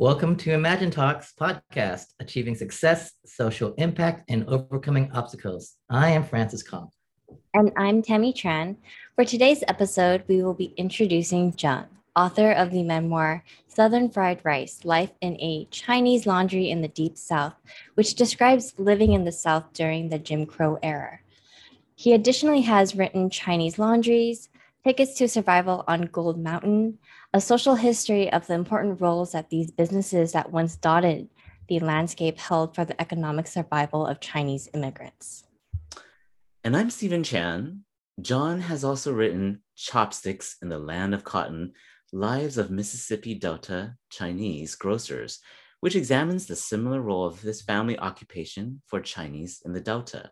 Welcome to Imagine Talks podcast, Achieving Success, Social Impact, and Overcoming Obstacles. I am Francis Kong. And I'm Tammy Tran. For today's episode, we will be introducing John, author of the memoir Southern Fried Rice Life in a Chinese Laundry in the Deep South, which describes living in the South during the Jim Crow era. He additionally has written Chinese Laundries, Tickets to Survival on Gold Mountain, a social history of the important roles that these businesses that once dotted the landscape held for the economic survival of Chinese immigrants. And I'm Stephen Chan. John has also written Chopsticks in the Land of Cotton Lives of Mississippi Delta Chinese Grocers, which examines the similar role of this family occupation for Chinese in the Delta.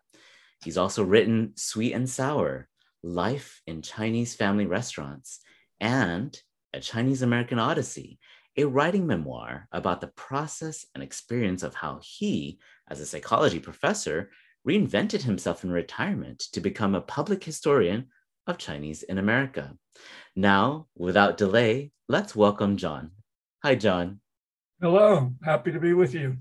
He's also written Sweet and Sour Life in Chinese Family Restaurants and a Chinese American Odyssey, a writing memoir about the process and experience of how he, as a psychology professor, reinvented himself in retirement to become a public historian of Chinese in America. Now, without delay, let's welcome John. Hi, John. Hello, happy to be with you.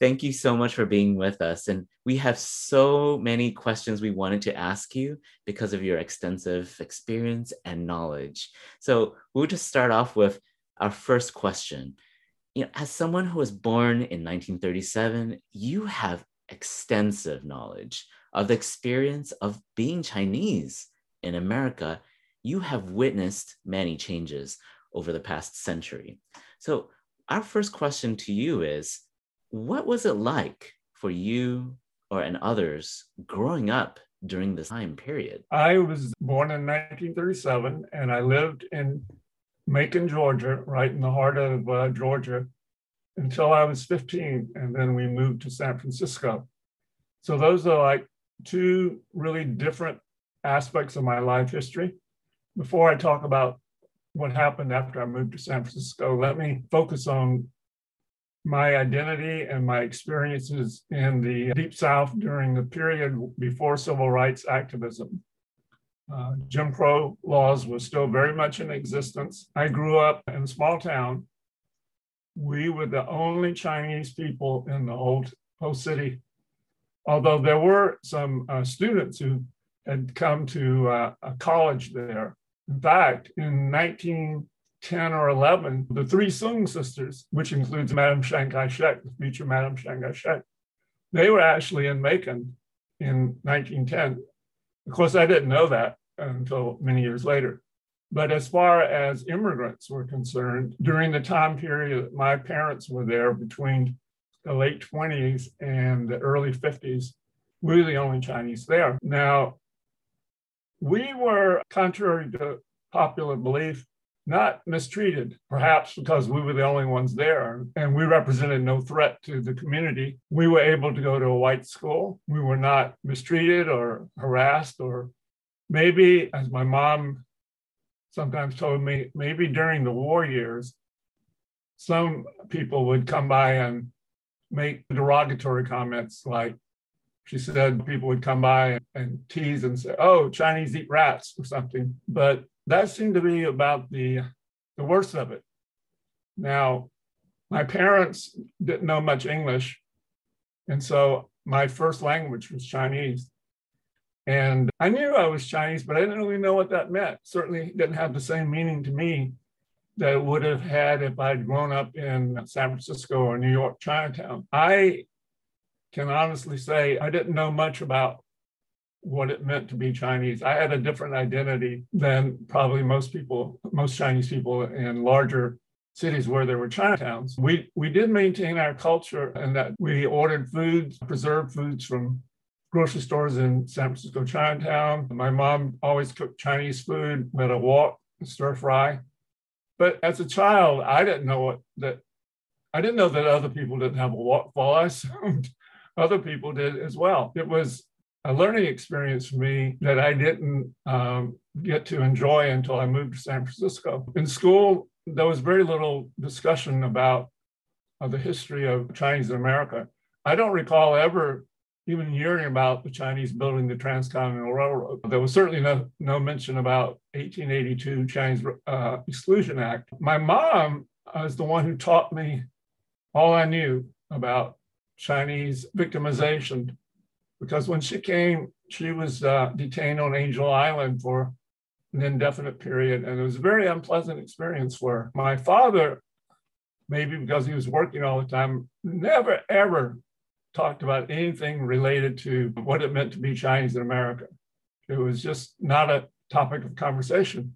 Thank you so much for being with us. And we have so many questions we wanted to ask you because of your extensive experience and knowledge. So we'll just start off with our first question. You know, as someone who was born in 1937, you have extensive knowledge of the experience of being Chinese in America. You have witnessed many changes over the past century. So, our first question to you is what was it like for you or and others growing up during this time period? I was born in 1937 and I lived in Macon, Georgia, right in the heart of uh, Georgia until I was 15. And then we moved to San Francisco. So those are like two really different aspects of my life history. Before I talk about what happened after I moved to San Francisco, let me focus on my identity and my experiences in the Deep South during the period before civil rights activism. Uh, Jim Crow laws were still very much in existence. I grew up in a small town. We were the only Chinese people in the old whole city, although there were some uh, students who had come to uh, a college there. In fact, in 19 10 or 11, the three Sung sisters, which includes Madame Chiang Kai shek, the future Madame Chiang Kai shek, they were actually in Macon in 1910. Of course, I didn't know that until many years later. But as far as immigrants were concerned, during the time period that my parents were there between the late 20s and the early 50s, we were the only Chinese there. Now, we were, contrary to popular belief, not mistreated, perhaps because we were the only ones there and we represented no threat to the community. We were able to go to a white school. We were not mistreated or harassed, or maybe, as my mom sometimes told me, maybe during the war years, some people would come by and make derogatory comments like, she said people would come by and tease and say, oh, Chinese eat rats or something. But that seemed to be about the, the worst of it. Now, my parents didn't know much English. And so my first language was Chinese. And I knew I was Chinese, but I didn't really know what that meant. Certainly didn't have the same meaning to me that it would have had if I'd grown up in San Francisco or New York, Chinatown. I can honestly say I didn't know much about what it meant to be Chinese. I had a different identity than probably most people, most Chinese people in larger cities where there were Chinatowns. We we did maintain our culture and that we ordered foods, preserved foods from grocery stores in San Francisco Chinatown. My mom always cooked Chinese food, we had a wok, stir fry. But as a child, I didn't know what that I didn't know that other people didn't have a wok. Well, I assumed other people did as well. It was a learning experience for me that I didn't um, get to enjoy until I moved to San Francisco. In school, there was very little discussion about uh, the history of Chinese in America. I don't recall ever even hearing about the Chinese building the Transcontinental Railroad. There was certainly no, no mention about 1882 Chinese uh, Exclusion Act. My mom was the one who taught me all I knew about Chinese victimization. Because when she came, she was uh, detained on Angel Island for an indefinite period. And it was a very unpleasant experience for her. My father, maybe because he was working all the time, never ever talked about anything related to what it meant to be Chinese in America. It was just not a topic of conversation.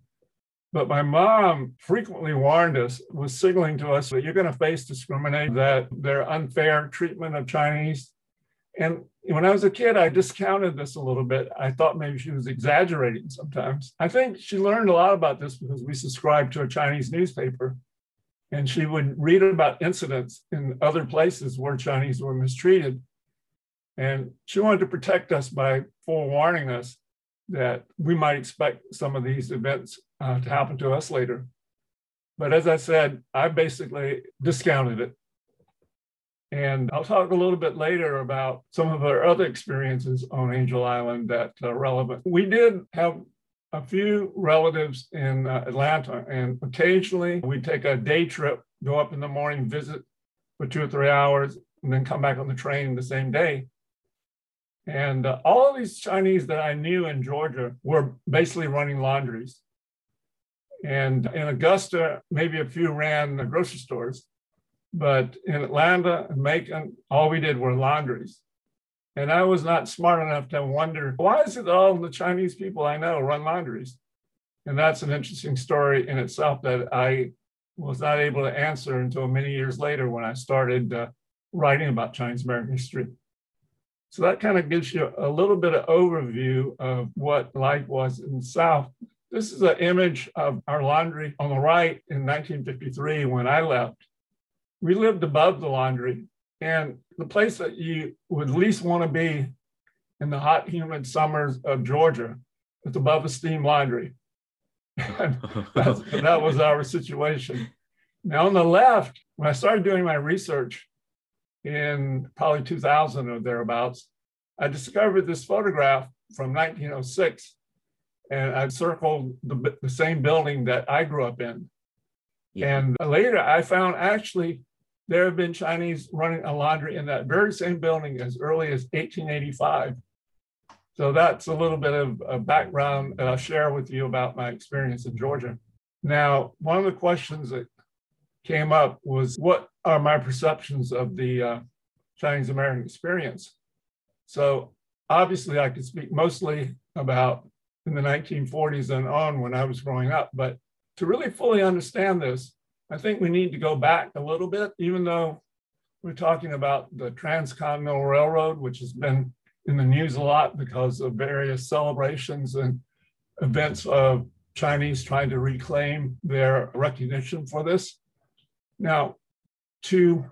But my mom frequently warned us, was signaling to us that you're going to face discrimination, that their unfair treatment of Chinese. And when I was a kid, I discounted this a little bit. I thought maybe she was exaggerating sometimes. I think she learned a lot about this because we subscribed to a Chinese newspaper. And she would read about incidents in other places where Chinese were mistreated. And she wanted to protect us by forewarning us that we might expect some of these events uh, to happen to us later. But as I said, I basically discounted it. And I'll talk a little bit later about some of our other experiences on Angel Island that are relevant. We did have a few relatives in uh, Atlanta, and occasionally we take a day trip, go up in the morning, visit for two or three hours, and then come back on the train the same day. And uh, all of these Chinese that I knew in Georgia were basically running laundries. And in Augusta, maybe a few ran grocery stores. But in Atlanta and Macon, all we did were laundries. And I was not smart enough to wonder why is it all the Chinese people I know run laundries? And that's an interesting story in itself that I was not able to answer until many years later when I started uh, writing about Chinese American history. So that kind of gives you a little bit of overview of what life was in the South. This is an image of our laundry on the right in 1953 when I left. We lived above the laundry, and the place that you would least want to be in the hot, humid summers of Georgia is above a steam laundry. that was our situation. Now, on the left, when I started doing my research, in probably 2000 or thereabouts, I discovered this photograph from 1906, and I circled the, the same building that I grew up in. Yeah. And later, I found actually there have been Chinese running a laundry in that very same building as early as 1885. So that's a little bit of a background that I'll share with you about my experience in Georgia. Now, one of the questions that came up was what are my perceptions of the uh, Chinese American experience? So obviously, I could speak mostly about in the 1940s and on when I was growing up, but to really fully understand this, I think we need to go back a little bit, even though we're talking about the Transcontinental Railroad, which has been in the news a lot because of various celebrations and events of Chinese trying to reclaim their recognition for this. Now, to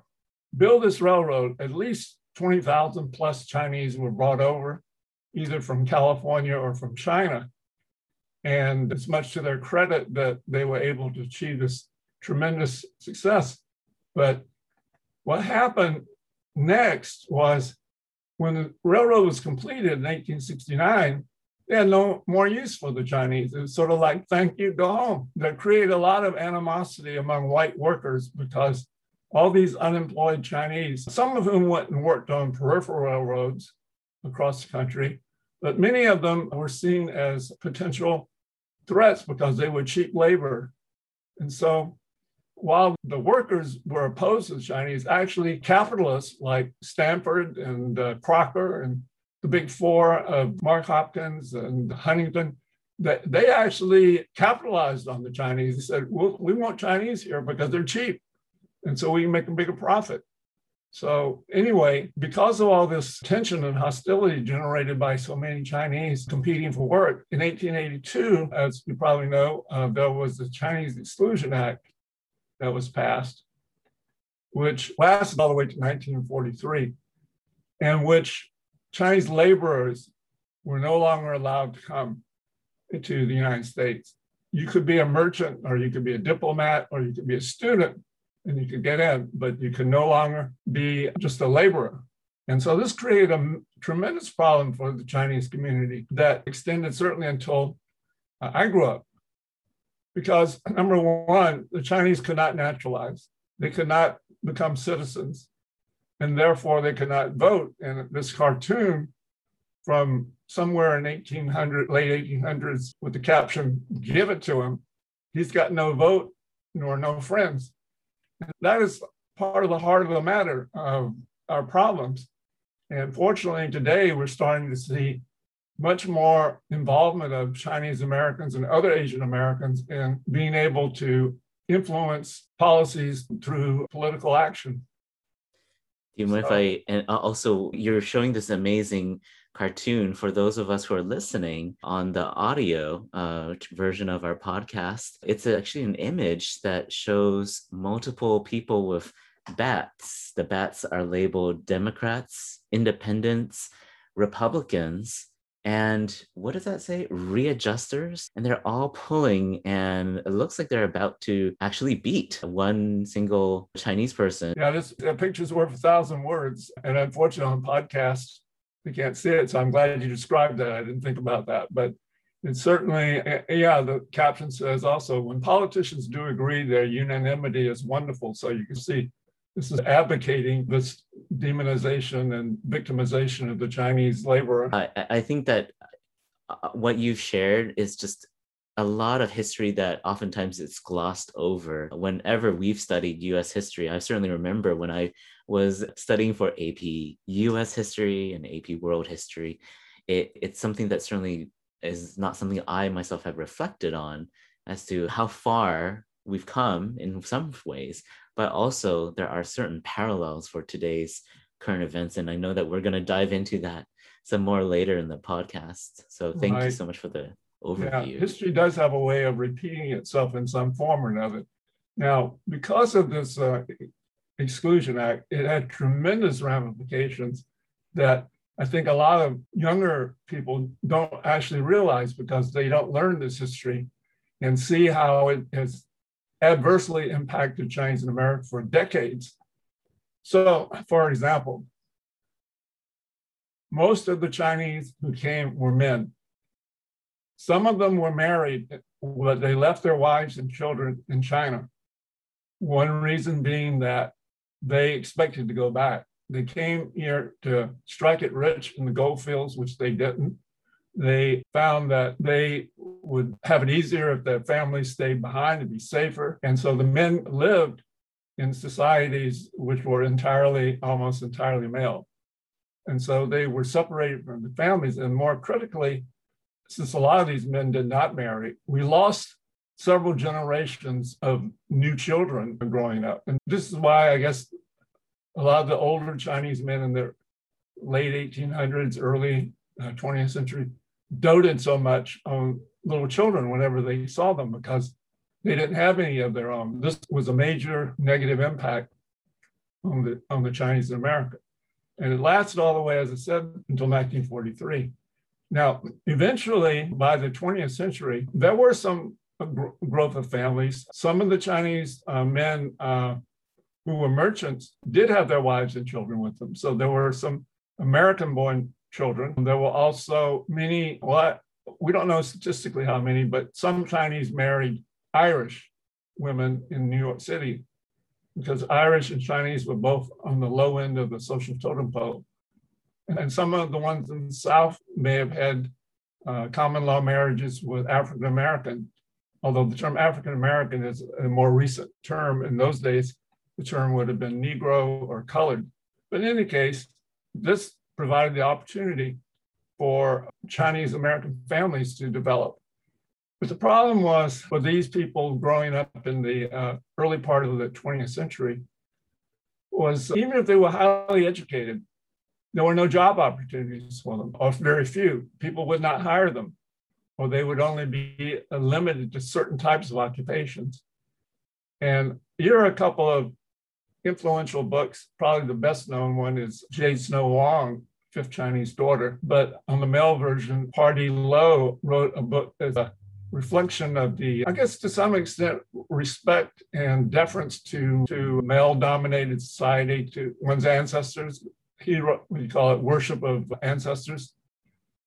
build this railroad, at least 20,000 plus Chinese were brought over, either from California or from China. And it's much to their credit that they were able to achieve this tremendous success. But what happened next was when the railroad was completed in 1869, they had no more use for the Chinese. It was sort of like, thank you, go home. That created a lot of animosity among white workers because all these unemployed Chinese, some of whom went and worked on peripheral railroads across the country, but many of them were seen as potential threats because they were cheap labor. And so while the workers were opposed to the Chinese, actually capitalists like Stanford and uh, Crocker and the big four of Mark Hopkins and Huntington, that they actually capitalized on the Chinese. They said, well, we want Chinese here because they're cheap. And so we can make a bigger profit. So, anyway, because of all this tension and hostility generated by so many Chinese competing for work, in 1882, as you probably know, uh, there was the Chinese Exclusion Act that was passed, which lasted all the way to 1943, and which Chinese laborers were no longer allowed to come to the United States. You could be a merchant, or you could be a diplomat, or you could be a student, and you could get in, but you could no longer be just a laborer. And so this created a tremendous problem for the Chinese community that extended certainly until uh, I grew up. Because number one, the Chinese could not naturalize, they could not become citizens, and therefore they could not vote. And this cartoon from somewhere in 1800, late 1800s, with the caption "Give it to him," he's got no vote nor no friends. And that is part of the heart of the matter of our problems. And fortunately, today we're starting to see much more involvement of Chinese Americans and other Asian Americans in being able to influence policies through political action. Do you mind so, if I, and also you're showing this amazing cartoon for those of us who are listening on the audio uh, version of our podcast. It's actually an image that shows multiple people with bats. The bats are labeled Democrats, Independents, Republicans, and what does that say? Readjusters. And they're all pulling, and it looks like they're about to actually beat one single Chinese person. Yeah, this picture's worth a thousand words. And unfortunately, on podcast, we can't see it. So I'm glad you described that. I didn't think about that. But it's certainly, eh, eh, yeah, the caption says also when politicians do agree, their unanimity is wonderful. So you can see this is advocating this demonization and victimization of the Chinese laborer. I, I think that uh, what you've shared is just a lot of history that oftentimes it's glossed over. Whenever we've studied US history, I certainly remember when I was studying for AP US history and AP world history, it, it's something that certainly is not something I myself have reflected on as to how far we've come in some ways but also there are certain parallels for today's current events. And I know that we're going to dive into that some more later in the podcast. So thank right. you so much for the overview. Yeah, history does have a way of repeating itself in some form or another. Now, because of this uh, Exclusion Act, it had tremendous ramifications that I think a lot of younger people don't actually realize because they don't learn this history and see how it has adversely impacted Chinese in America for decades. So, for example, most of the Chinese who came were men. Some of them were married, but they left their wives and children in China. One reason being that they expected to go back. They came here to strike it rich in the gold fields, which they didn't they found that they would have it easier if their families stayed behind to be safer. And so the men lived in societies which were entirely, almost entirely male. And so they were separated from the families. And more critically, since a lot of these men did not marry, we lost several generations of new children growing up. And this is why I guess a lot of the older Chinese men in the late 1800s, early uh, 20th century doted so much on little children whenever they saw them because they didn't have any of their own. This was a major negative impact on the on the Chinese in America. And it lasted all the way, as I said, until 1943. Now, eventually, by the 20th century, there were some growth of families. Some of the Chinese uh, men uh, who were merchants did have their wives and children with them. So there were some American born children. There were also many, well, we don't know statistically how many, but some Chinese married Irish women in New York City because Irish and Chinese were both on the low end of the social totem pole. And some of the ones in the South may have had uh, common law marriages with African American, although the term African American is a more recent term. In those days, the term would have been Negro or colored. But in any case, this provided the opportunity for Chinese American families to develop. But the problem was for these people growing up in the uh, early part of the 20th century was even if they were highly educated, there were no job opportunities for them, or very few. People would not hire them, or they would only be limited to certain types of occupations. And here are a couple of influential books. Probably the best known one is Jade Snow Wong, Fifth Chinese Daughter. But on the male version, Pardee Lowe wrote a book as a reflection of the, I guess to some extent, respect and deference to, to male dominated society, to one's ancestors. He wrote, we call it worship of ancestors.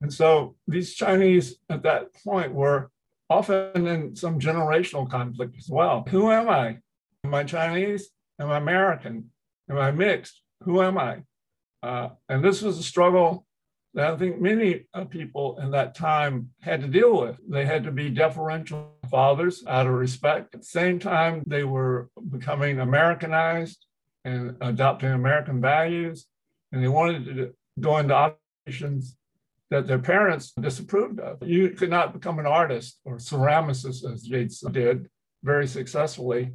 And so these Chinese at that point were often in some generational conflict as well. Who am I? Am I Chinese? Am I American? Am I mixed? Who am I? Uh, and this was a struggle that I think many uh, people in that time had to deal with. They had to be deferential fathers out of respect. At the same time, they were becoming Americanized and adopting American values, and they wanted to go into operations that their parents disapproved of. You could not become an artist or ceramicist, as Yates did very successfully,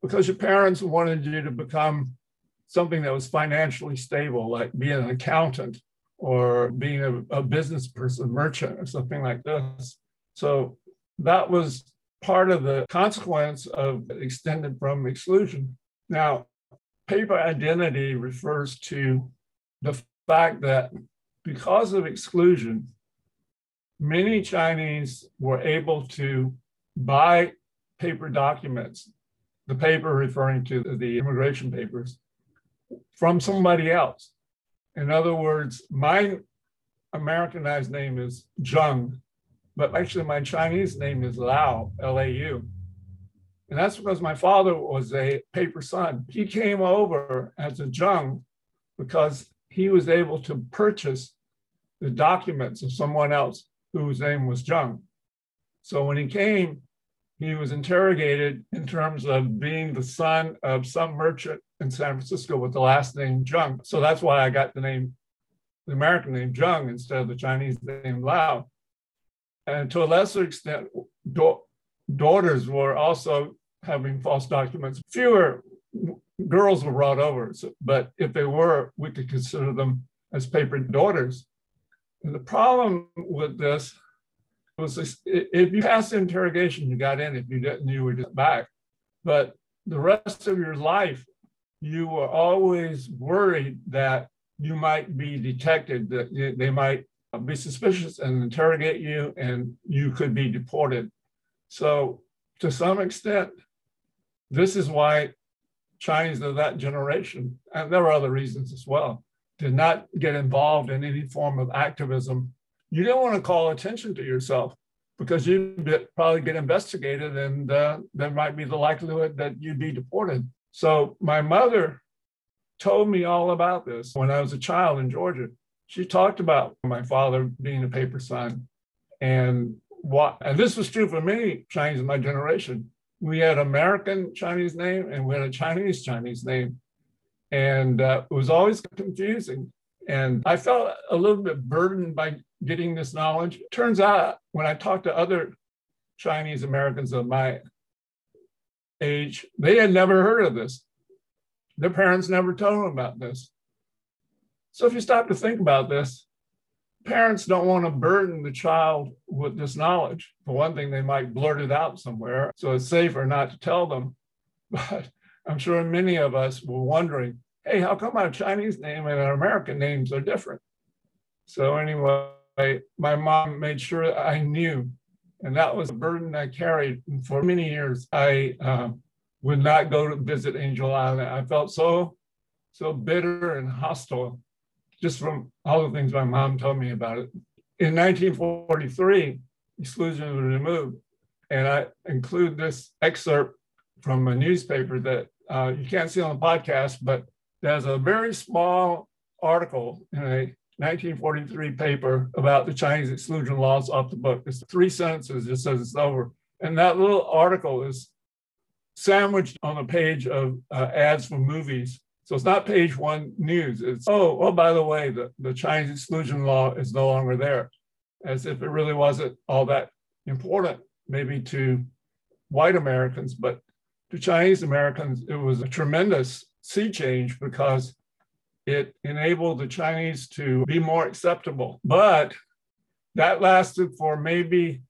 because your parents wanted you to become something that was financially stable, like being an accountant or being a, a business person, merchant, or something like this. So that was part of the consequence of extended from exclusion. Now, paper identity refers to the fact that because of exclusion, many Chinese were able to buy paper documents, the paper referring to the immigration papers, from somebody else. In other words, my Americanized name is Jung, but actually my Chinese name is Lau, L A U. And that's because my father was a paper son. He came over as a Jung because he was able to purchase the documents of someone else whose name was Jung. So when he came, he was interrogated in terms of being the son of some merchant in San Francisco with the last name Jung. So that's why I got the name, the American name Jung instead of the Chinese name Lau. And to a lesser extent, da- daughters were also having false documents. Fewer girls were brought over, but if they were, we could consider them as paper daughters. And the problem with this was if you passed the interrogation, you got in. If you didn't, you were just back. But the rest of your life, you were always worried that you might be detected, that they might be suspicious and interrogate you, and you could be deported. So, to some extent, this is why Chinese of that generation, and there were other reasons as well, did not get involved in any form of activism. You didn't want to call attention to yourself because you'd probably get investigated and uh, there might be the likelihood that you'd be deported. So my mother told me all about this when I was a child in Georgia. She talked about my father being a paper son and what, and this was true for many Chinese in my generation we had American Chinese name and we had a Chinese Chinese name. And uh, it was always confusing. And I felt a little bit burdened by getting this knowledge. Turns out, when I talked to other Chinese Americans of my age, they had never heard of this. Their parents never told them about this. So if you stop to think about this, parents don't want to burden the child with this knowledge. For one thing, they might blurt it out somewhere, so it's safer not to tell them. But I'm sure many of us were wondering, hey, how come our Chinese name and our American names are different? So anyway, my mom made sure I knew, and that was a burden I carried. For many years, I um, would not go to visit Angel Island. I felt so, so bitter and hostile just from all the things my mom told me about it. In 1943, exclusion was removed. And I include this excerpt from a newspaper that uh, you can't see on the podcast, but there's a very small article in a 1943 paper about the Chinese exclusion laws off the book. It's three sentences, just says it's over. And that little article is sandwiched on a page of uh, ads for movies so it's not page one news. It's, oh, well, by the way, the, the Chinese exclusion law is no longer there, as if it really wasn't all that important, maybe to white Americans, but to Chinese Americans, it was a tremendous sea change because it enabled the Chinese to be more acceptable. But that lasted for maybe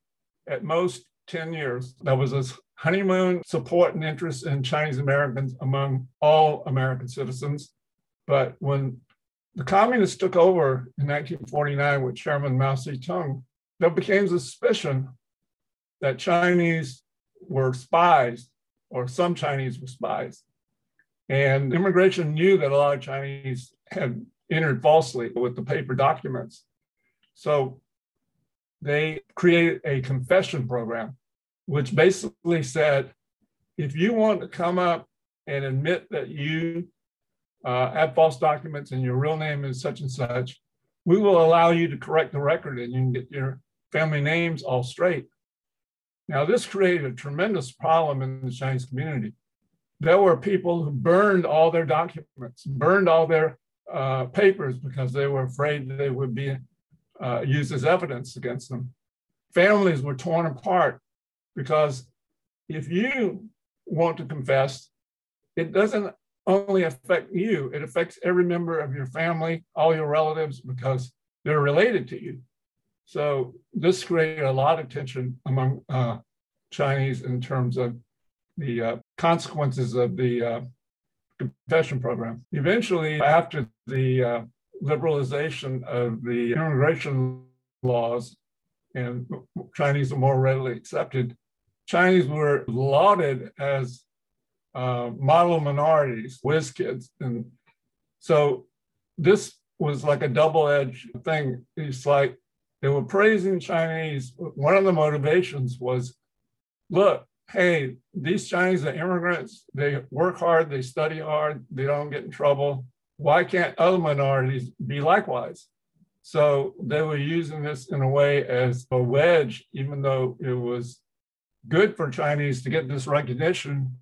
at most 10 years. That was a honeymoon support and interest in Chinese Americans among all American citizens. But when the communists took over in 1949 with Chairman Mao Zedong, there became suspicion that Chinese were spies, or some Chinese were spies. And immigration knew that a lot of Chinese had entered falsely with the paper documents. So they created a confession program which basically said if you want to come up and admit that you uh, have false documents and your real name is such and such, we will allow you to correct the record and you can get your family names all straight. Now, this created a tremendous problem in the Chinese community. There were people who burned all their documents, burned all their uh, papers because they were afraid they would be uh, used as evidence against them. Families were torn apart because if you want to confess, it doesn't only affect you, it affects every member of your family, all your relatives, because they're related to you. So this created a lot of tension among uh, Chinese in terms of the uh, consequences of the uh, confession program. Eventually, after the uh, liberalization of the immigration laws and Chinese are more readily accepted, Chinese were lauded as uh, model minorities, whiz kids. And so this was like a double edged thing. It's like they were praising Chinese. One of the motivations was look, hey, these Chinese are immigrants. They work hard, they study hard, they don't get in trouble. Why can't other minorities be likewise? So they were using this in a way as a wedge, even though it was good for Chinese to get this recognition.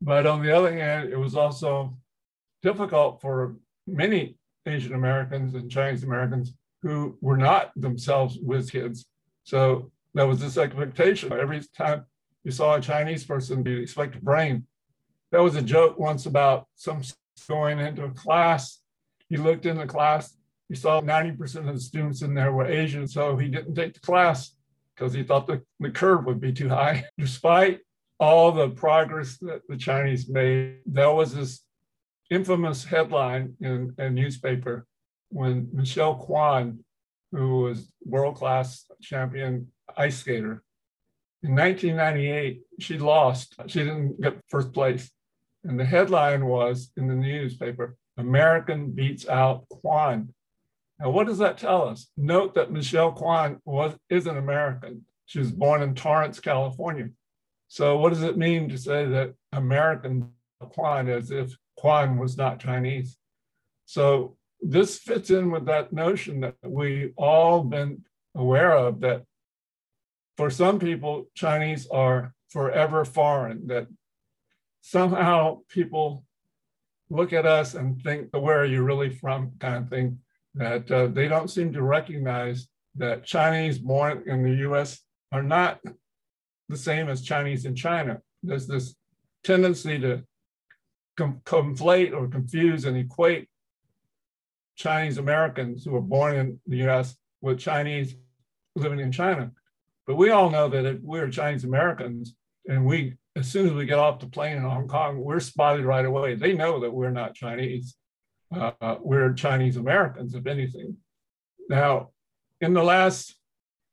But on the other hand, it was also difficult for many Asian Americans and Chinese Americans who were not themselves whiz kids. So there was this expectation every time you saw a Chinese person, you expect a brain. That was a joke once about some going into a class. He looked in the class, he saw 90% of the students in there were Asian, so he didn't take the class because he thought the, the curve would be too high. Despite all the progress that the Chinese made, there was this infamous headline in a newspaper when Michelle Kwan, who was world-class champion ice skater, in 1998, she lost. She didn't get first place. And the headline was in the newspaper American beats out Kwan. Now, what does that tell us? Note that Michelle Kwan was, is an American. She was born in Torrance, California. So, what does it mean to say that American Kwan as if Kwan was not Chinese? So, this fits in with that notion that we've all been aware of that for some people, Chinese are forever foreign, that somehow people look at us and think, where are you really from, kind of thing that uh, they don't seem to recognize that Chinese born in the US are not the same as Chinese in China. There's this tendency to com- conflate or confuse and equate Chinese Americans who are born in the US with Chinese living in China. But we all know that if we're Chinese Americans and we, as soon as we get off the plane in Hong Kong, we're spotted right away. They know that we're not Chinese uh, we're Chinese Americans, if anything. Now, in the last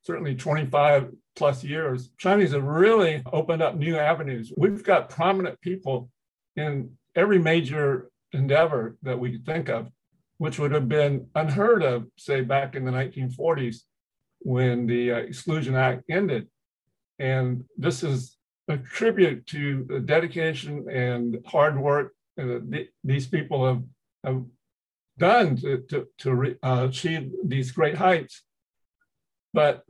certainly 25 plus years, Chinese have really opened up new avenues. We've got prominent people in every major endeavor that we could think of, which would have been unheard of, say, back in the 1940s when the uh, Exclusion Act ended. And this is a tribute to the dedication and hard work that these people have have done to, to, to re, uh, achieve these great heights. But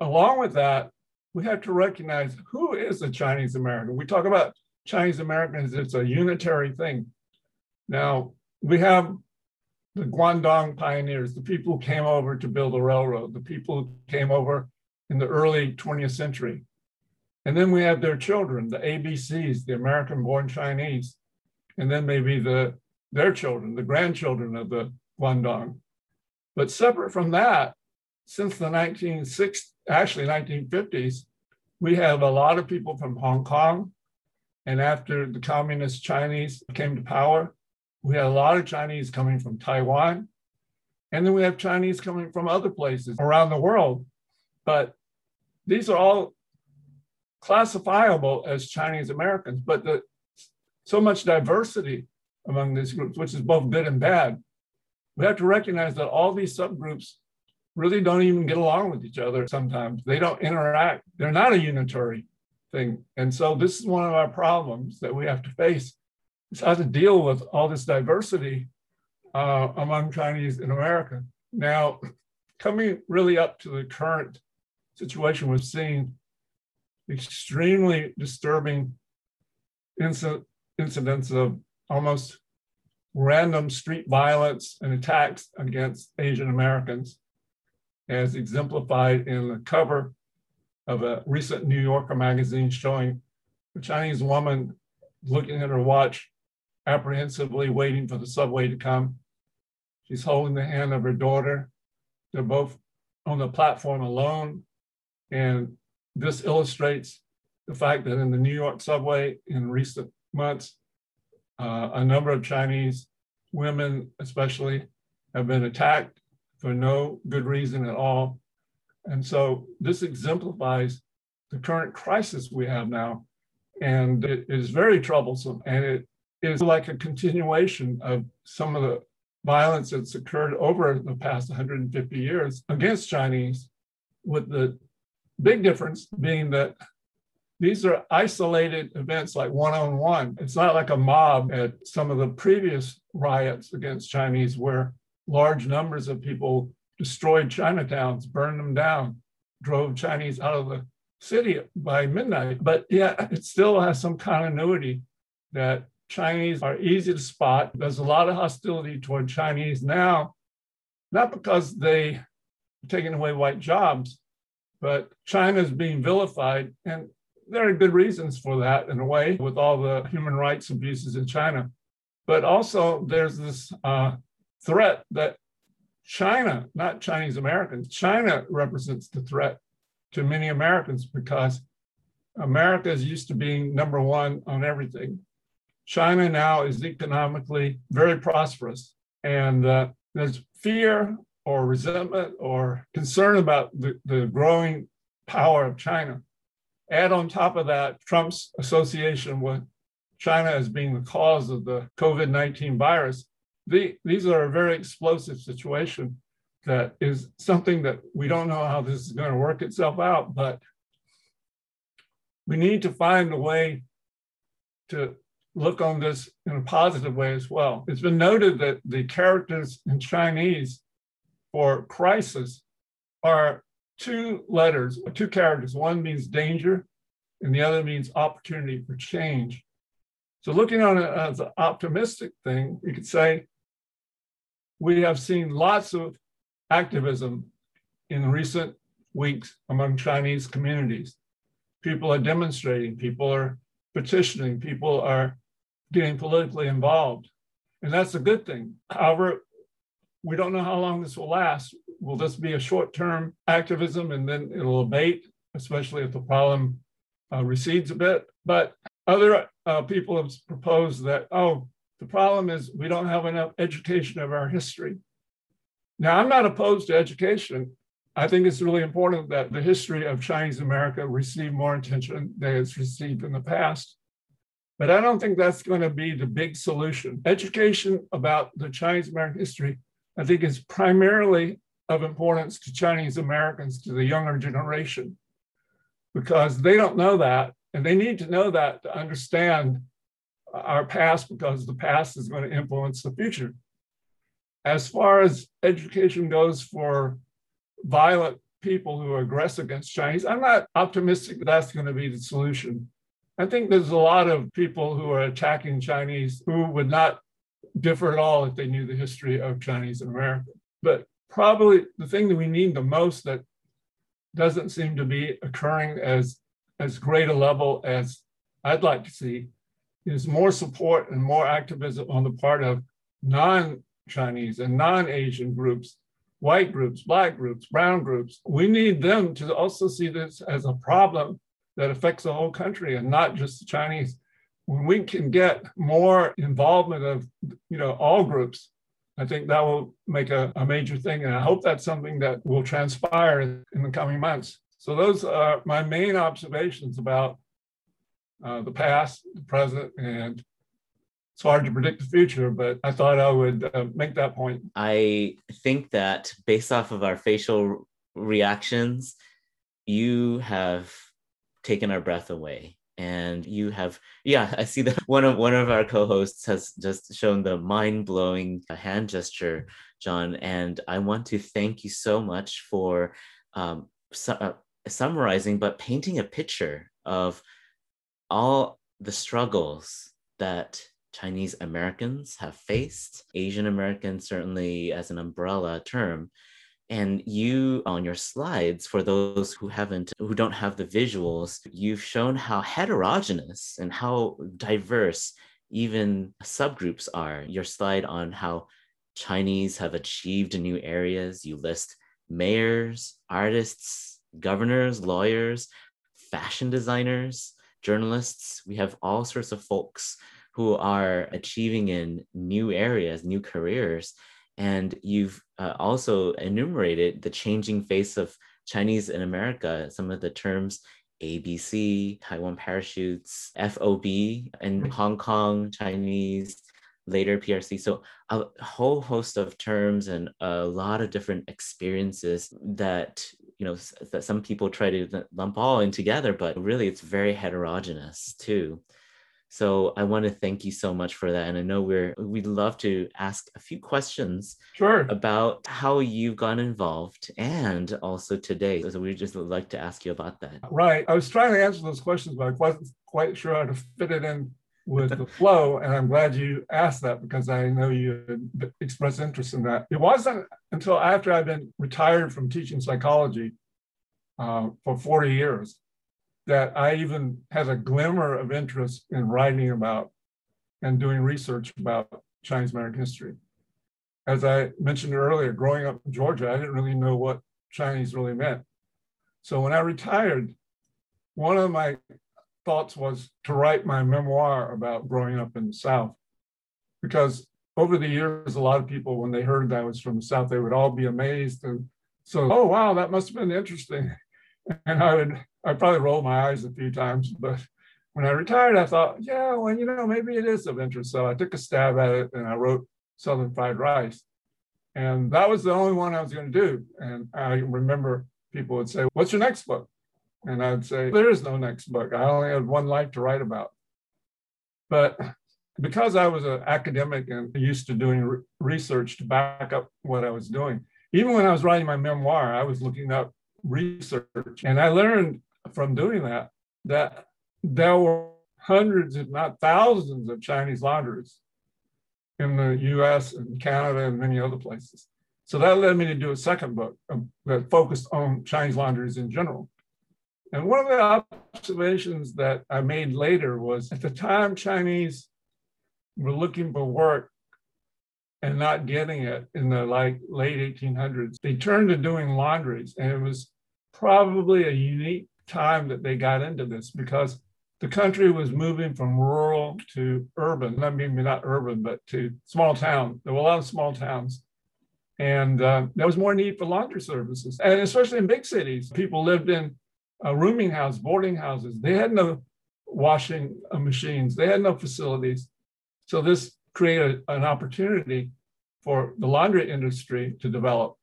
along with that, we have to recognize who is a Chinese American. We talk about Chinese Americans, it's a unitary thing. Now, we have the Guangdong pioneers, the people who came over to build a railroad, the people who came over in the early 20th century. And then we have their children, the ABCs, the American born Chinese, and then maybe the their children, the grandchildren of the Guangdong. But separate from that, since the 1960s, actually 1950s, we have a lot of people from Hong Kong. And after the communist Chinese came to power, we had a lot of Chinese coming from Taiwan. And then we have Chinese coming from other places around the world. But these are all classifiable as Chinese Americans, but the, so much diversity among these groups, which is both good and bad. We have to recognize that all these subgroups really don't even get along with each other sometimes. They don't interact. They're not a unitary. thing. And so this is one of our problems that we have to face how to deal with all this diversity uh, among Chinese in America. Now, coming really up to the current situation, we've seen extremely disturbing inc- incidents of almost random street violence and attacks against Asian Americans, as exemplified in the cover of a recent New Yorker magazine showing a Chinese woman looking at her watch, apprehensively waiting for the subway to come. She's holding the hand of her daughter. They're both on the platform alone. And this illustrates the fact that in the New York subway in recent months, uh, a number of Chinese women, especially, have been attacked for no good reason at all. And so this exemplifies the current crisis we have now. And it is very troublesome. And it is like a continuation of some of the violence that's occurred over the past 150 years against Chinese, with the big difference being that these are isolated events like one on one. It's not like a mob at some of the previous riots against Chinese where large numbers of people destroyed Chinatowns, burned them down, drove Chinese out of the city by midnight. But yeah, it still has some continuity that Chinese are easy to spot. There's a lot of hostility toward Chinese now, not because they taking away white jobs, but China is being vilified. And there are good reasons for that in a way with all the human rights abuses in China. But also, there's this uh, threat that China, not Chinese Americans, China represents the threat to many Americans because America is used to being number one on everything. China now is economically very prosperous, and uh, there's fear or resentment or concern about the, the growing power of China. Add on top of that Trump's association with China as being the cause of the COVID 19 virus. The, these are a very explosive situation that is something that we don't know how this is going to work itself out, but we need to find a way to look on this in a positive way as well. It's been noted that the characters in Chinese for crisis are two letters, two characters. One means danger, and the other means opportunity for change. So, looking on it as an optimistic thing, you could say we have seen lots of activism in recent weeks among Chinese communities. People are demonstrating, people are petitioning, people are getting politically involved. And that's a good thing. However, we don't know how long this will last. Will this be a short term activism and then it'll abate, especially if the problem uh, recedes a bit? But other uh, people have proposed that, oh, the problem is we don't have enough education of our history. Now, I'm not opposed to education. I think it's really important that the history of Chinese America receive more attention than it's received in the past. But I don't think that's going to be the big solution. Education about the Chinese American history, I think, is primarily of importance to Chinese Americans, to the younger generation, because they don't know that. And they need to know that to understand our past, because the past is going to influence the future. As far as education goes for violent people who aggress against Chinese, I'm not optimistic that that's going to be the solution. I think there's a lot of people who are attacking Chinese who would not differ at all if they knew the history of Chinese in America. But probably the thing that we need the most that doesn't seem to be occurring as as great a level as I'd like to see is more support and more activism on the part of non-Chinese and non-Asian groups, white groups, black groups, brown groups. We need them to also see this as a problem that affects the whole country and not just the Chinese. When we can get more involvement of you know all groups, I think that will make a, a major thing. And I hope that's something that will transpire in the coming months. So those are my main observations about uh, the past, the present, and it's hard to predict the future, but I thought I would uh, make that point. I think that based off of our facial reactions, you have taken our breath away. And you have yeah i see that one of one of our co-hosts has just shown the mind-blowing hand gesture john. And i want to thank you so much for um, su- uh, summarizing but painting a picture of all the struggles that chinese americans have faced. Asian americans certainly as an umbrella term and you on your slides for those who haven't who don't have the visuals you've shown how heterogeneous and how diverse even subgroups are. Your slide on how chinese have achieved new areas. You list mayors artists governors lawyers fashion designers journalists. We have all sorts of folks who are achieving in new areas new careers and you've uh, also enumerated the changing face of Chinese in America, some of the terms ABC, Taiwan parachutes, FOB, and. Hong Kong Chinese, later PRC. So a whole host of terms and a lot of different experiences that you know that some people try to lump all in together, but really it's very heterogeneous too. So I want to thank you so much for that. And I know we're we'd love to ask a few questions sure. about how you've gotten involved and also today. So we just like to ask you about that. Right. I was trying to answer those questions, but I wasn't quite sure how to fit it in with the flow. And I'm glad you asked that because I know you expressed interest in that. It wasn't until after I'd been retired from teaching psychology uh, for 40 years that I even had a glimmer of interest in writing about and doing research about Chinese American history. As I mentioned earlier, growing up in Georgia, I didn't really know what Chinese really meant. So when I retired, one of my thoughts was to write my memoir about growing up in the South. Because over the years, a lot of people, when they heard that I was from the South, they would all be amazed. And so, oh, wow, that must have been interesting. And I would I probably rolled my eyes a few times, but when I retired, I thought, yeah, well, you know, maybe it is of interest. So I took a stab at it and I wrote Southern Fried Rice. And that was the only one I was going to do. And I remember people would say, What's your next book? And I'd say, There is no next book. I only had one life to write about. But because I was an academic and used to doing re- research to back up what I was doing, even when I was writing my memoir, I was looking up research. And I learned from doing that that there were hundreds, if not thousands, of Chinese laundries in the US and Canada and many other places. So that led me to do a second book um, that focused on Chinese laundries in general. And one of the observations that I made later was at the time Chinese were looking for work and not getting it in the like late 1800s, they turned to doing laundries. And it was probably a unique time that they got into this because the country was moving from rural to urban. I mean, not urban, but to small town. There were a lot of small towns. And uh, there was more need for laundry services. And especially in big cities, people lived in a rooming house, boarding houses. They had no washing uh, machines, they had no facilities. So this created an opportunity for the laundry industry to develop,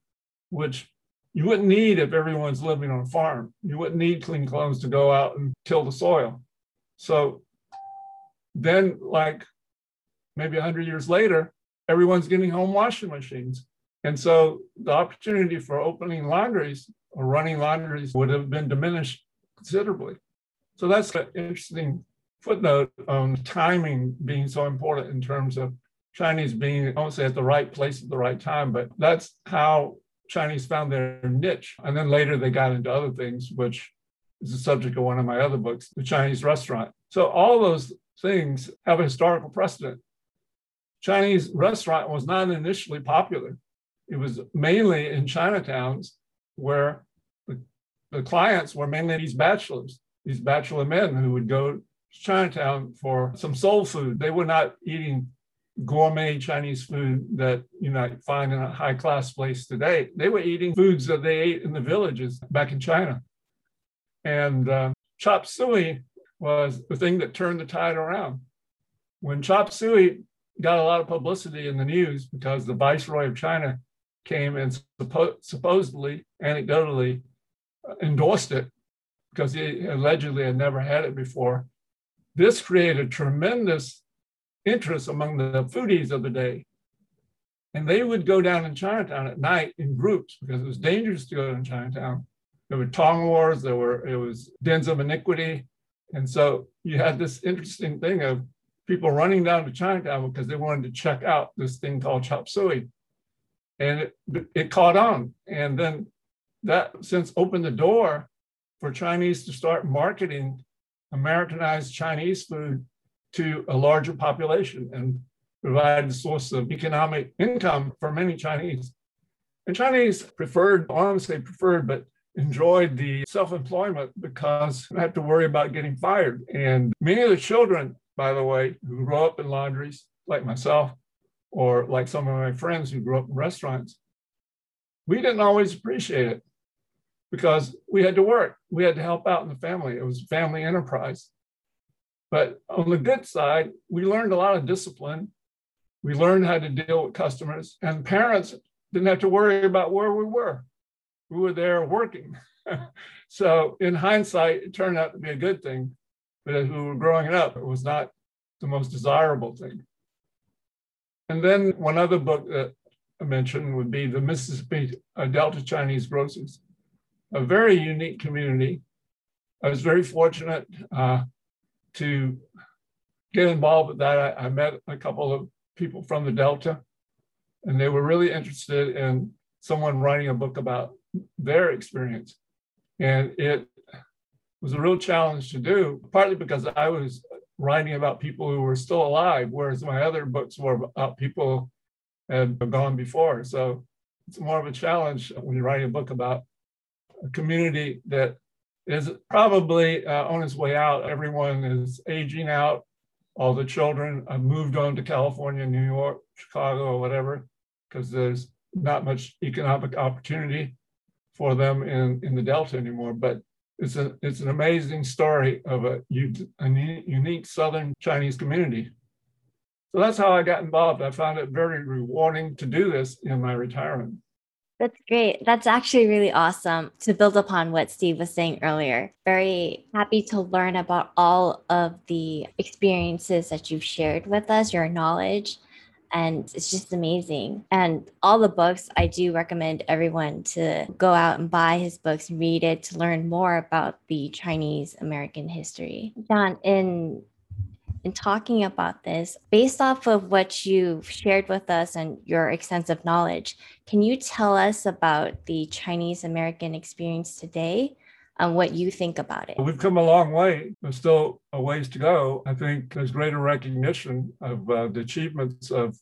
which you wouldn't need if everyone's living on a farm. You wouldn't need clean clothes to go out and till the soil. So then, like maybe 100 years later, everyone's getting home washing machines. And so the opportunity for opening laundries or running laundries would have been diminished considerably. So that's an interesting footnote on timing being so important in terms of Chinese being, I won't say at the right place at the right time, but that's how Chinese found their niche. And then later they got into other things, which is the subject of one of my other books, The Chinese Restaurant. So all those things have a historical precedent. Chinese restaurant was not initially popular. It was mainly in Chinatowns where the, the clients were mainly these bachelors, these bachelor men who would go to Chinatown for some soul food. They were not eating gourmet Chinese food that you might find in a high class place today. They were eating foods that they ate in the villages back in China, and uh, chop suey was the thing that turned the tide around. When chop suey got a lot of publicity in the news because the viceroy of China came and suppo- supposedly, anecdotally, uh, endorsed it. because he allegedly had never had it before. This created tremendous interest among the foodies of the day. And they would go down in Chinatown at night in groups because it was dangerous to go in Chinatown. There were tong wars, there were it was dens of iniquity. And so you had this interesting thing of people running down to Chinatown because they wanted to check out this thing called chop suey. And it, it caught on. And then that since opened the door for Chinese to start marketing Americanized Chinese food to a larger population and provide a source of economic income for many Chinese. And Chinese preferred, say preferred, but enjoyed the self employment because I had to worry about getting fired. And many of the children, by the way, who grew up in laundries, like myself, or like some of my friends who grew up in restaurants, we didn't always appreciate it because we had to work. We had to help out in the family. It was family enterprise. But on the good side, we learned a lot of discipline. We learned how to deal with customers, and parents didn't have to worry about where we were. We were there working. so, in hindsight, it turned out to be a good thing. But as we were growing up, it was not the most desirable thing. And then one other book that I mentioned would be the Mississippi Delta Chinese Grocers a very unique community. I was very fortunate uh, to get involved with that. I, I, met a couple of people from the Delta, and they were really interested in someone writing a book about their experience. And it was a real challenge to do, partly because I was writing about people who were still alive, whereas my other books were about people who had gone before. So it's more of a challenge when you're writing a book about a community that is probably uh, on its way out. Everyone is aging out. All the children have moved on to California, New York, Chicago, or whatever, because there's not much economic opportunity for them in, in the Delta anymore. But it's, a, it's an amazing story of a, a unique Southern Chinese community. So that's how I got involved. I found it very rewarding to do this in my retirement. That's great. That's actually really awesome to build upon what Steve was saying earlier. Very happy to learn about all of the experiences that you've shared with us, your knowledge. And it's just amazing. And all the books, I do recommend everyone to go out and buy his books, read it to learn more about the Chinese American history. John, in in talking about this, based off of what you've shared with us and your extensive knowledge, can you tell us about the Chinese American experience today and what you think about it? We've come a long way. but still a ways to go. I think there's greater recognition of uh, the achievements of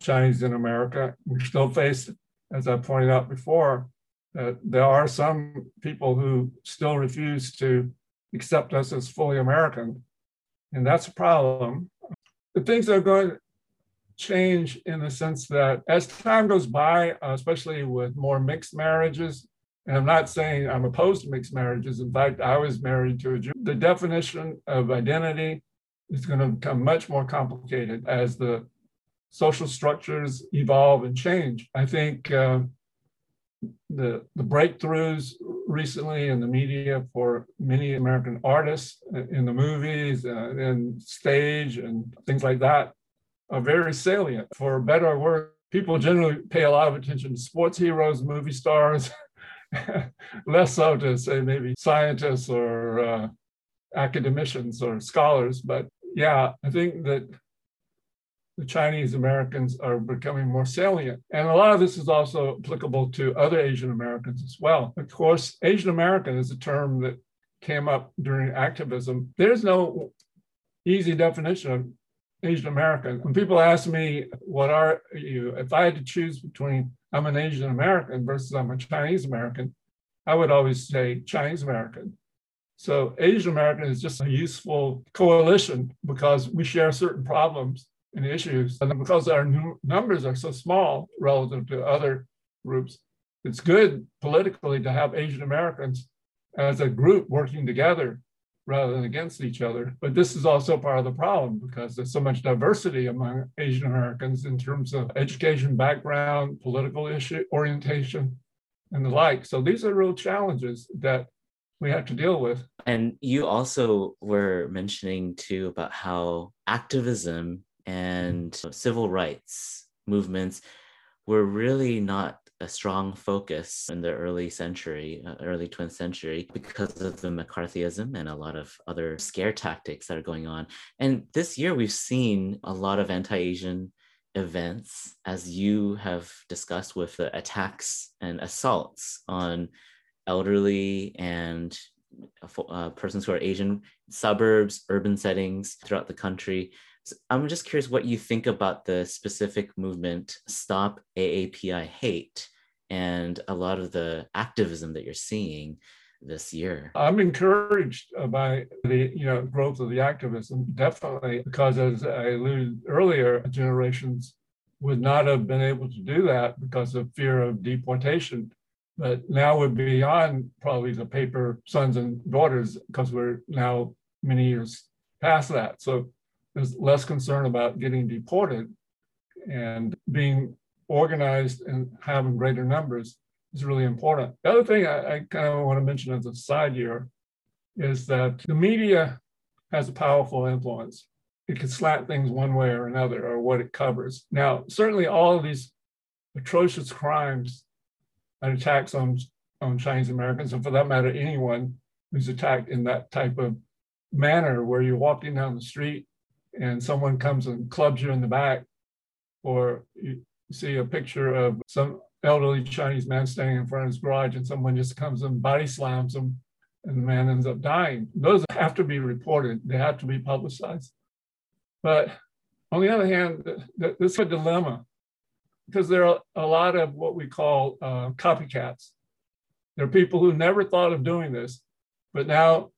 Chinese in America. We still face, as I pointed out before, that there are some people who still refuse to accept us as fully American and that's a problem. The things are going to change in the sense that as time goes by, uh, especially with more mixed marriages, and I'm not saying I'm opposed to mixed marriages. In fact, I was married to a Jew. The definition of identity is going to become much more complicated as the social structures evolve and change. I think uh, the, the breakthroughs recently in the media for many American artists in the movies uh, and stage and things like that are very salient. For better or worse, people generally pay a lot of attention to sports heroes, movie stars, less so to say maybe scientists or uh, academicians or scholars. But yeah, I think that the Chinese Americans are becoming more salient. And a lot of this is also applicable to other Asian Americans as well. Of course, Asian American is a term that came up during activism. There's no easy definition of Asian American. When people ask me, what are you? If I had to choose between I'm an Asian American versus I'm a Chinese American, I would always say Chinese American. So Asian American is just a useful coalition because we share certain problems and issues. And because our numbers are so small relative to other groups, it's good politically to have Asian Americans as a group working together rather than against each other. But this is also part of the problem because there's so much diversity among Asian Americans in terms of education background, political issue orientation, and the like. So these are real challenges that we have to deal with. And you also were mentioning too about how activism and civil rights movements were really not a strong focus in the early century, uh, early 20th century, because of the McCarthyism and a lot of other scare tactics that are going on. And this year, we've seen a lot of anti Asian events, as you have discussed with the attacks and assaults on elderly and uh, persons who are Asian, suburbs, urban settings throughout the country. I'm just curious what you think about the specific movement Stop AAPI Hate and a lot of the activism that you're seeing this year. I'm encouraged by the you know growth of the activism, definitely, because as I alluded earlier, generations would not have been able to do that because of fear of deportation. But now we're beyond probably the paper sons and daughters because we're now many years past that. So there's less concern about getting deported and being organized and having greater numbers is really important. The other thing I, I kind of want to mention as a side here is that the media has a powerful influence. It can slant things one way or another or what it covers. Now, certainly all of these atrocious crimes and attacks on, on Chinese Americans, and for that matter, anyone who's attacked in that type of manner where you're walking down the street and someone comes and clubs you in the back, or you see a picture of some elderly Chinese man standing in front of his garage and someone just comes and body slams him and the man ends up dying. Those have to be reported, they have to be publicized. But on the other hand, this is a dilemma because there are a lot of what we call uh, copycats. There are people who never thought of doing this, but now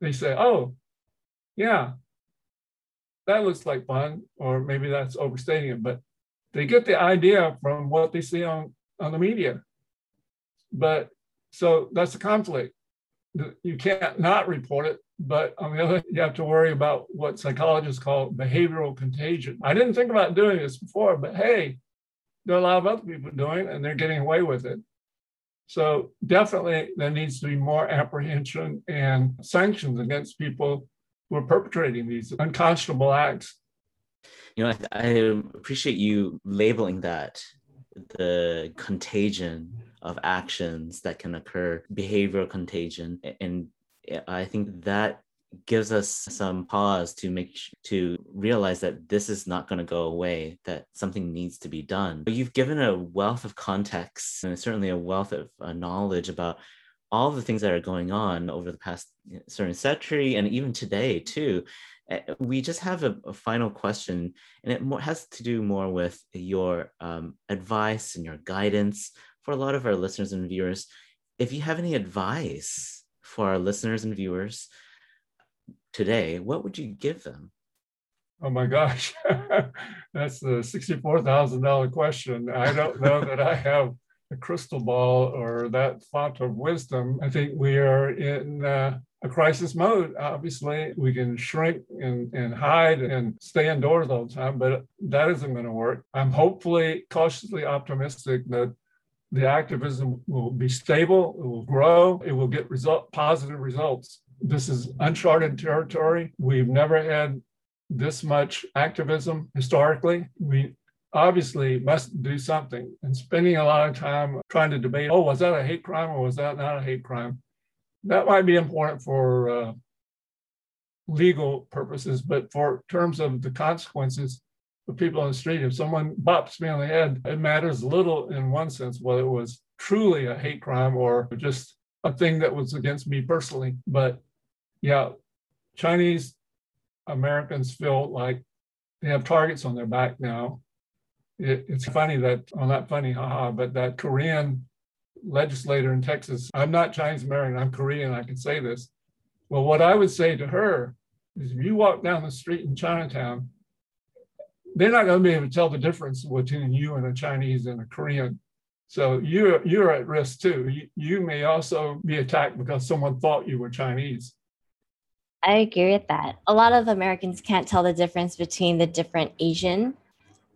they say, oh, yeah, that looks like fun, or maybe that's overstating it, but they get the idea from what they see on, on the media. But so that's a conflict. You can't not report it, but on the other, you have to worry about what psychologists call behavioral contagion. I didn't think about doing this before, but hey, there are a lot of other people doing it and they're getting away with it. So definitely there needs to be more apprehension and sanctions against people who are perpetrating these unconscionable acts. You know, I, I appreciate you labeling that the contagion of actions that can occur, behavioral contagion. And I think that gives us some pause to make to realize that this is not going to go away that something needs to be done but you've given a wealth of context and certainly a wealth of uh, knowledge about all the things that are going on over the past certain century and even today too eh, we just have a, a final question and it has to do more with your um, advice and your guidance for a lot of our listeners and viewers. If you have any advice for our listeners and viewers today what would you give them? Oh my gosh, that's the $64,000 question. I don't know that I have a crystal ball or that thought of wisdom. I think we are in uh, a crisis mode. Obviously, we can shrink and, and hide and stay indoors all the time, but that isn't going to work. I'm hopefully cautiously optimistic that the activism will be stable, it will grow, it will get result, positive results. This is uncharted territory. We've never had this much activism historically. We obviously must do something. And spending a lot of time trying to debate, oh, was that a hate crime or was that not a hate crime? That might be important for uh, legal purposes, but for terms of the consequences for people on the street, if someone bops me on the head, it matters little in one sense whether it was truly a hate crime or just a thing that was against me personally. But yeah, Chinese Americans feel like they have targets on their back now it, it's funny that, well, not funny, haha, but that Korean legislator in Texas, I'm not Chinese American, I'm Korean, I can say this. Well, what I would say to her is if you walk down the street in Chinatown, they're not going to be able to tell the difference between you and a Chinese and a Korean. So you're you're at risk too. You, you may also be attacked because someone thought you were Chinese. I agree with that. A lot of Americans can't tell the difference between the different Asian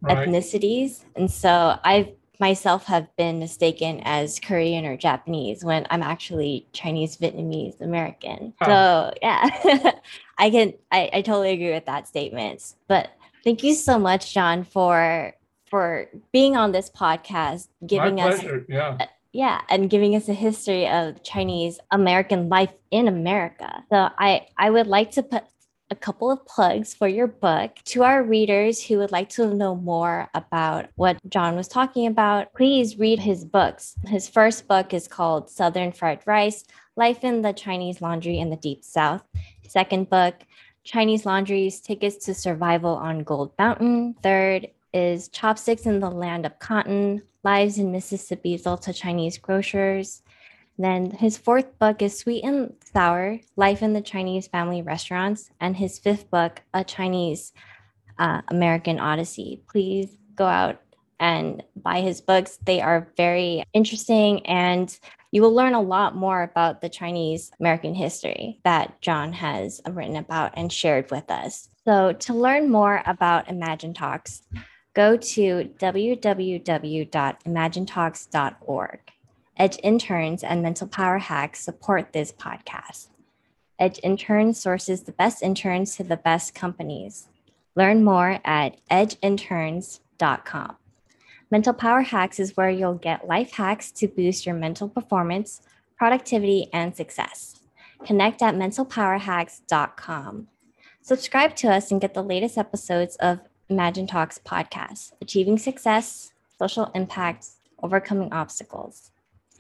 right. ethnicities. And so I've myself have been mistaken as Korean or Japanese when I'm actually Chinese, Vietnamese, American. Huh. So yeah, I can I, I totally agree with that statement. But thank you so much, John, for for being on this podcast, giving My us pleasure. Yeah. yeah, and giving us a history of Chinese American life in America. So I I would like to put a couple of plugs for your book to our readers who would like to know more about what John was talking about. Please read his books. His first book is called Southern Fried Rice: Life in the Chinese Laundry in the Deep South. Second book, Chinese Laundries: Tickets to Survival on Gold Mountain. Third is Chopsticks in the Land of Cotton: Lives in Mississippi's Delta Chinese Grocers. Then his fourth book is Sweet and Sour Life in the Chinese Family Restaurants. And his fifth book, A Chinese uh, American Odyssey. Please go out and buy his books. They are very interesting and you will learn a lot more about the Chinese American history that John has written about and shared with us. So, to learn more about Imagine Talks, go to www.imaginetalks.org. Edge interns and mental power hacks support this podcast. Edge interns sources the best interns to the best companies. Learn more at edgeinterns.com. Mental Power Hacks is where you'll get life hacks to boost your mental performance, productivity, and success. Connect at mentalpowerhacks.com. Subscribe to us and get the latest episodes of Imagine Talks podcast, achieving success, social impact, overcoming obstacles.